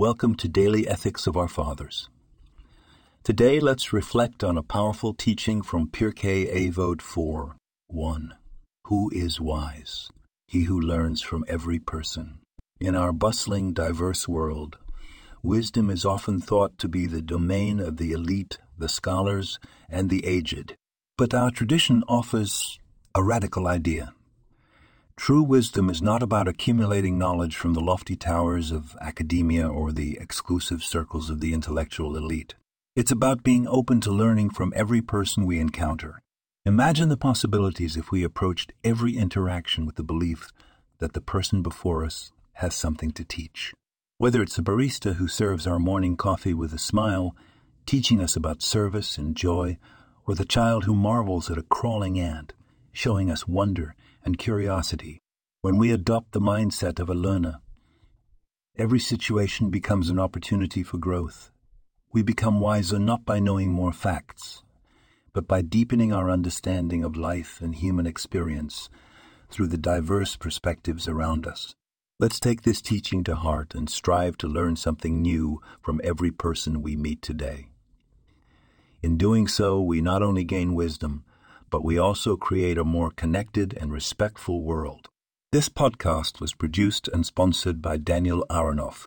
Welcome to Daily Ethics of Our Fathers. Today, let's reflect on a powerful teaching from Pirkei Avot 4 1. Who is wise? He who learns from every person. In our bustling, diverse world, wisdom is often thought to be the domain of the elite, the scholars, and the aged. But our tradition offers a radical idea. True wisdom is not about accumulating knowledge from the lofty towers of academia or the exclusive circles of the intellectual elite. It's about being open to learning from every person we encounter. Imagine the possibilities if we approached every interaction with the belief that the person before us has something to teach. Whether it's a barista who serves our morning coffee with a smile, teaching us about service and joy, or the child who marvels at a crawling ant, showing us wonder and curiosity, when we adopt the mindset of a learner, every situation becomes an opportunity for growth. We become wiser not by knowing more facts, but by deepening our understanding of life and human experience through the diverse perspectives around us. Let's take this teaching to heart and strive to learn something new from every person we meet today. In doing so, we not only gain wisdom, but we also create a more connected and respectful world. This podcast was produced and sponsored by Daniel Aronoff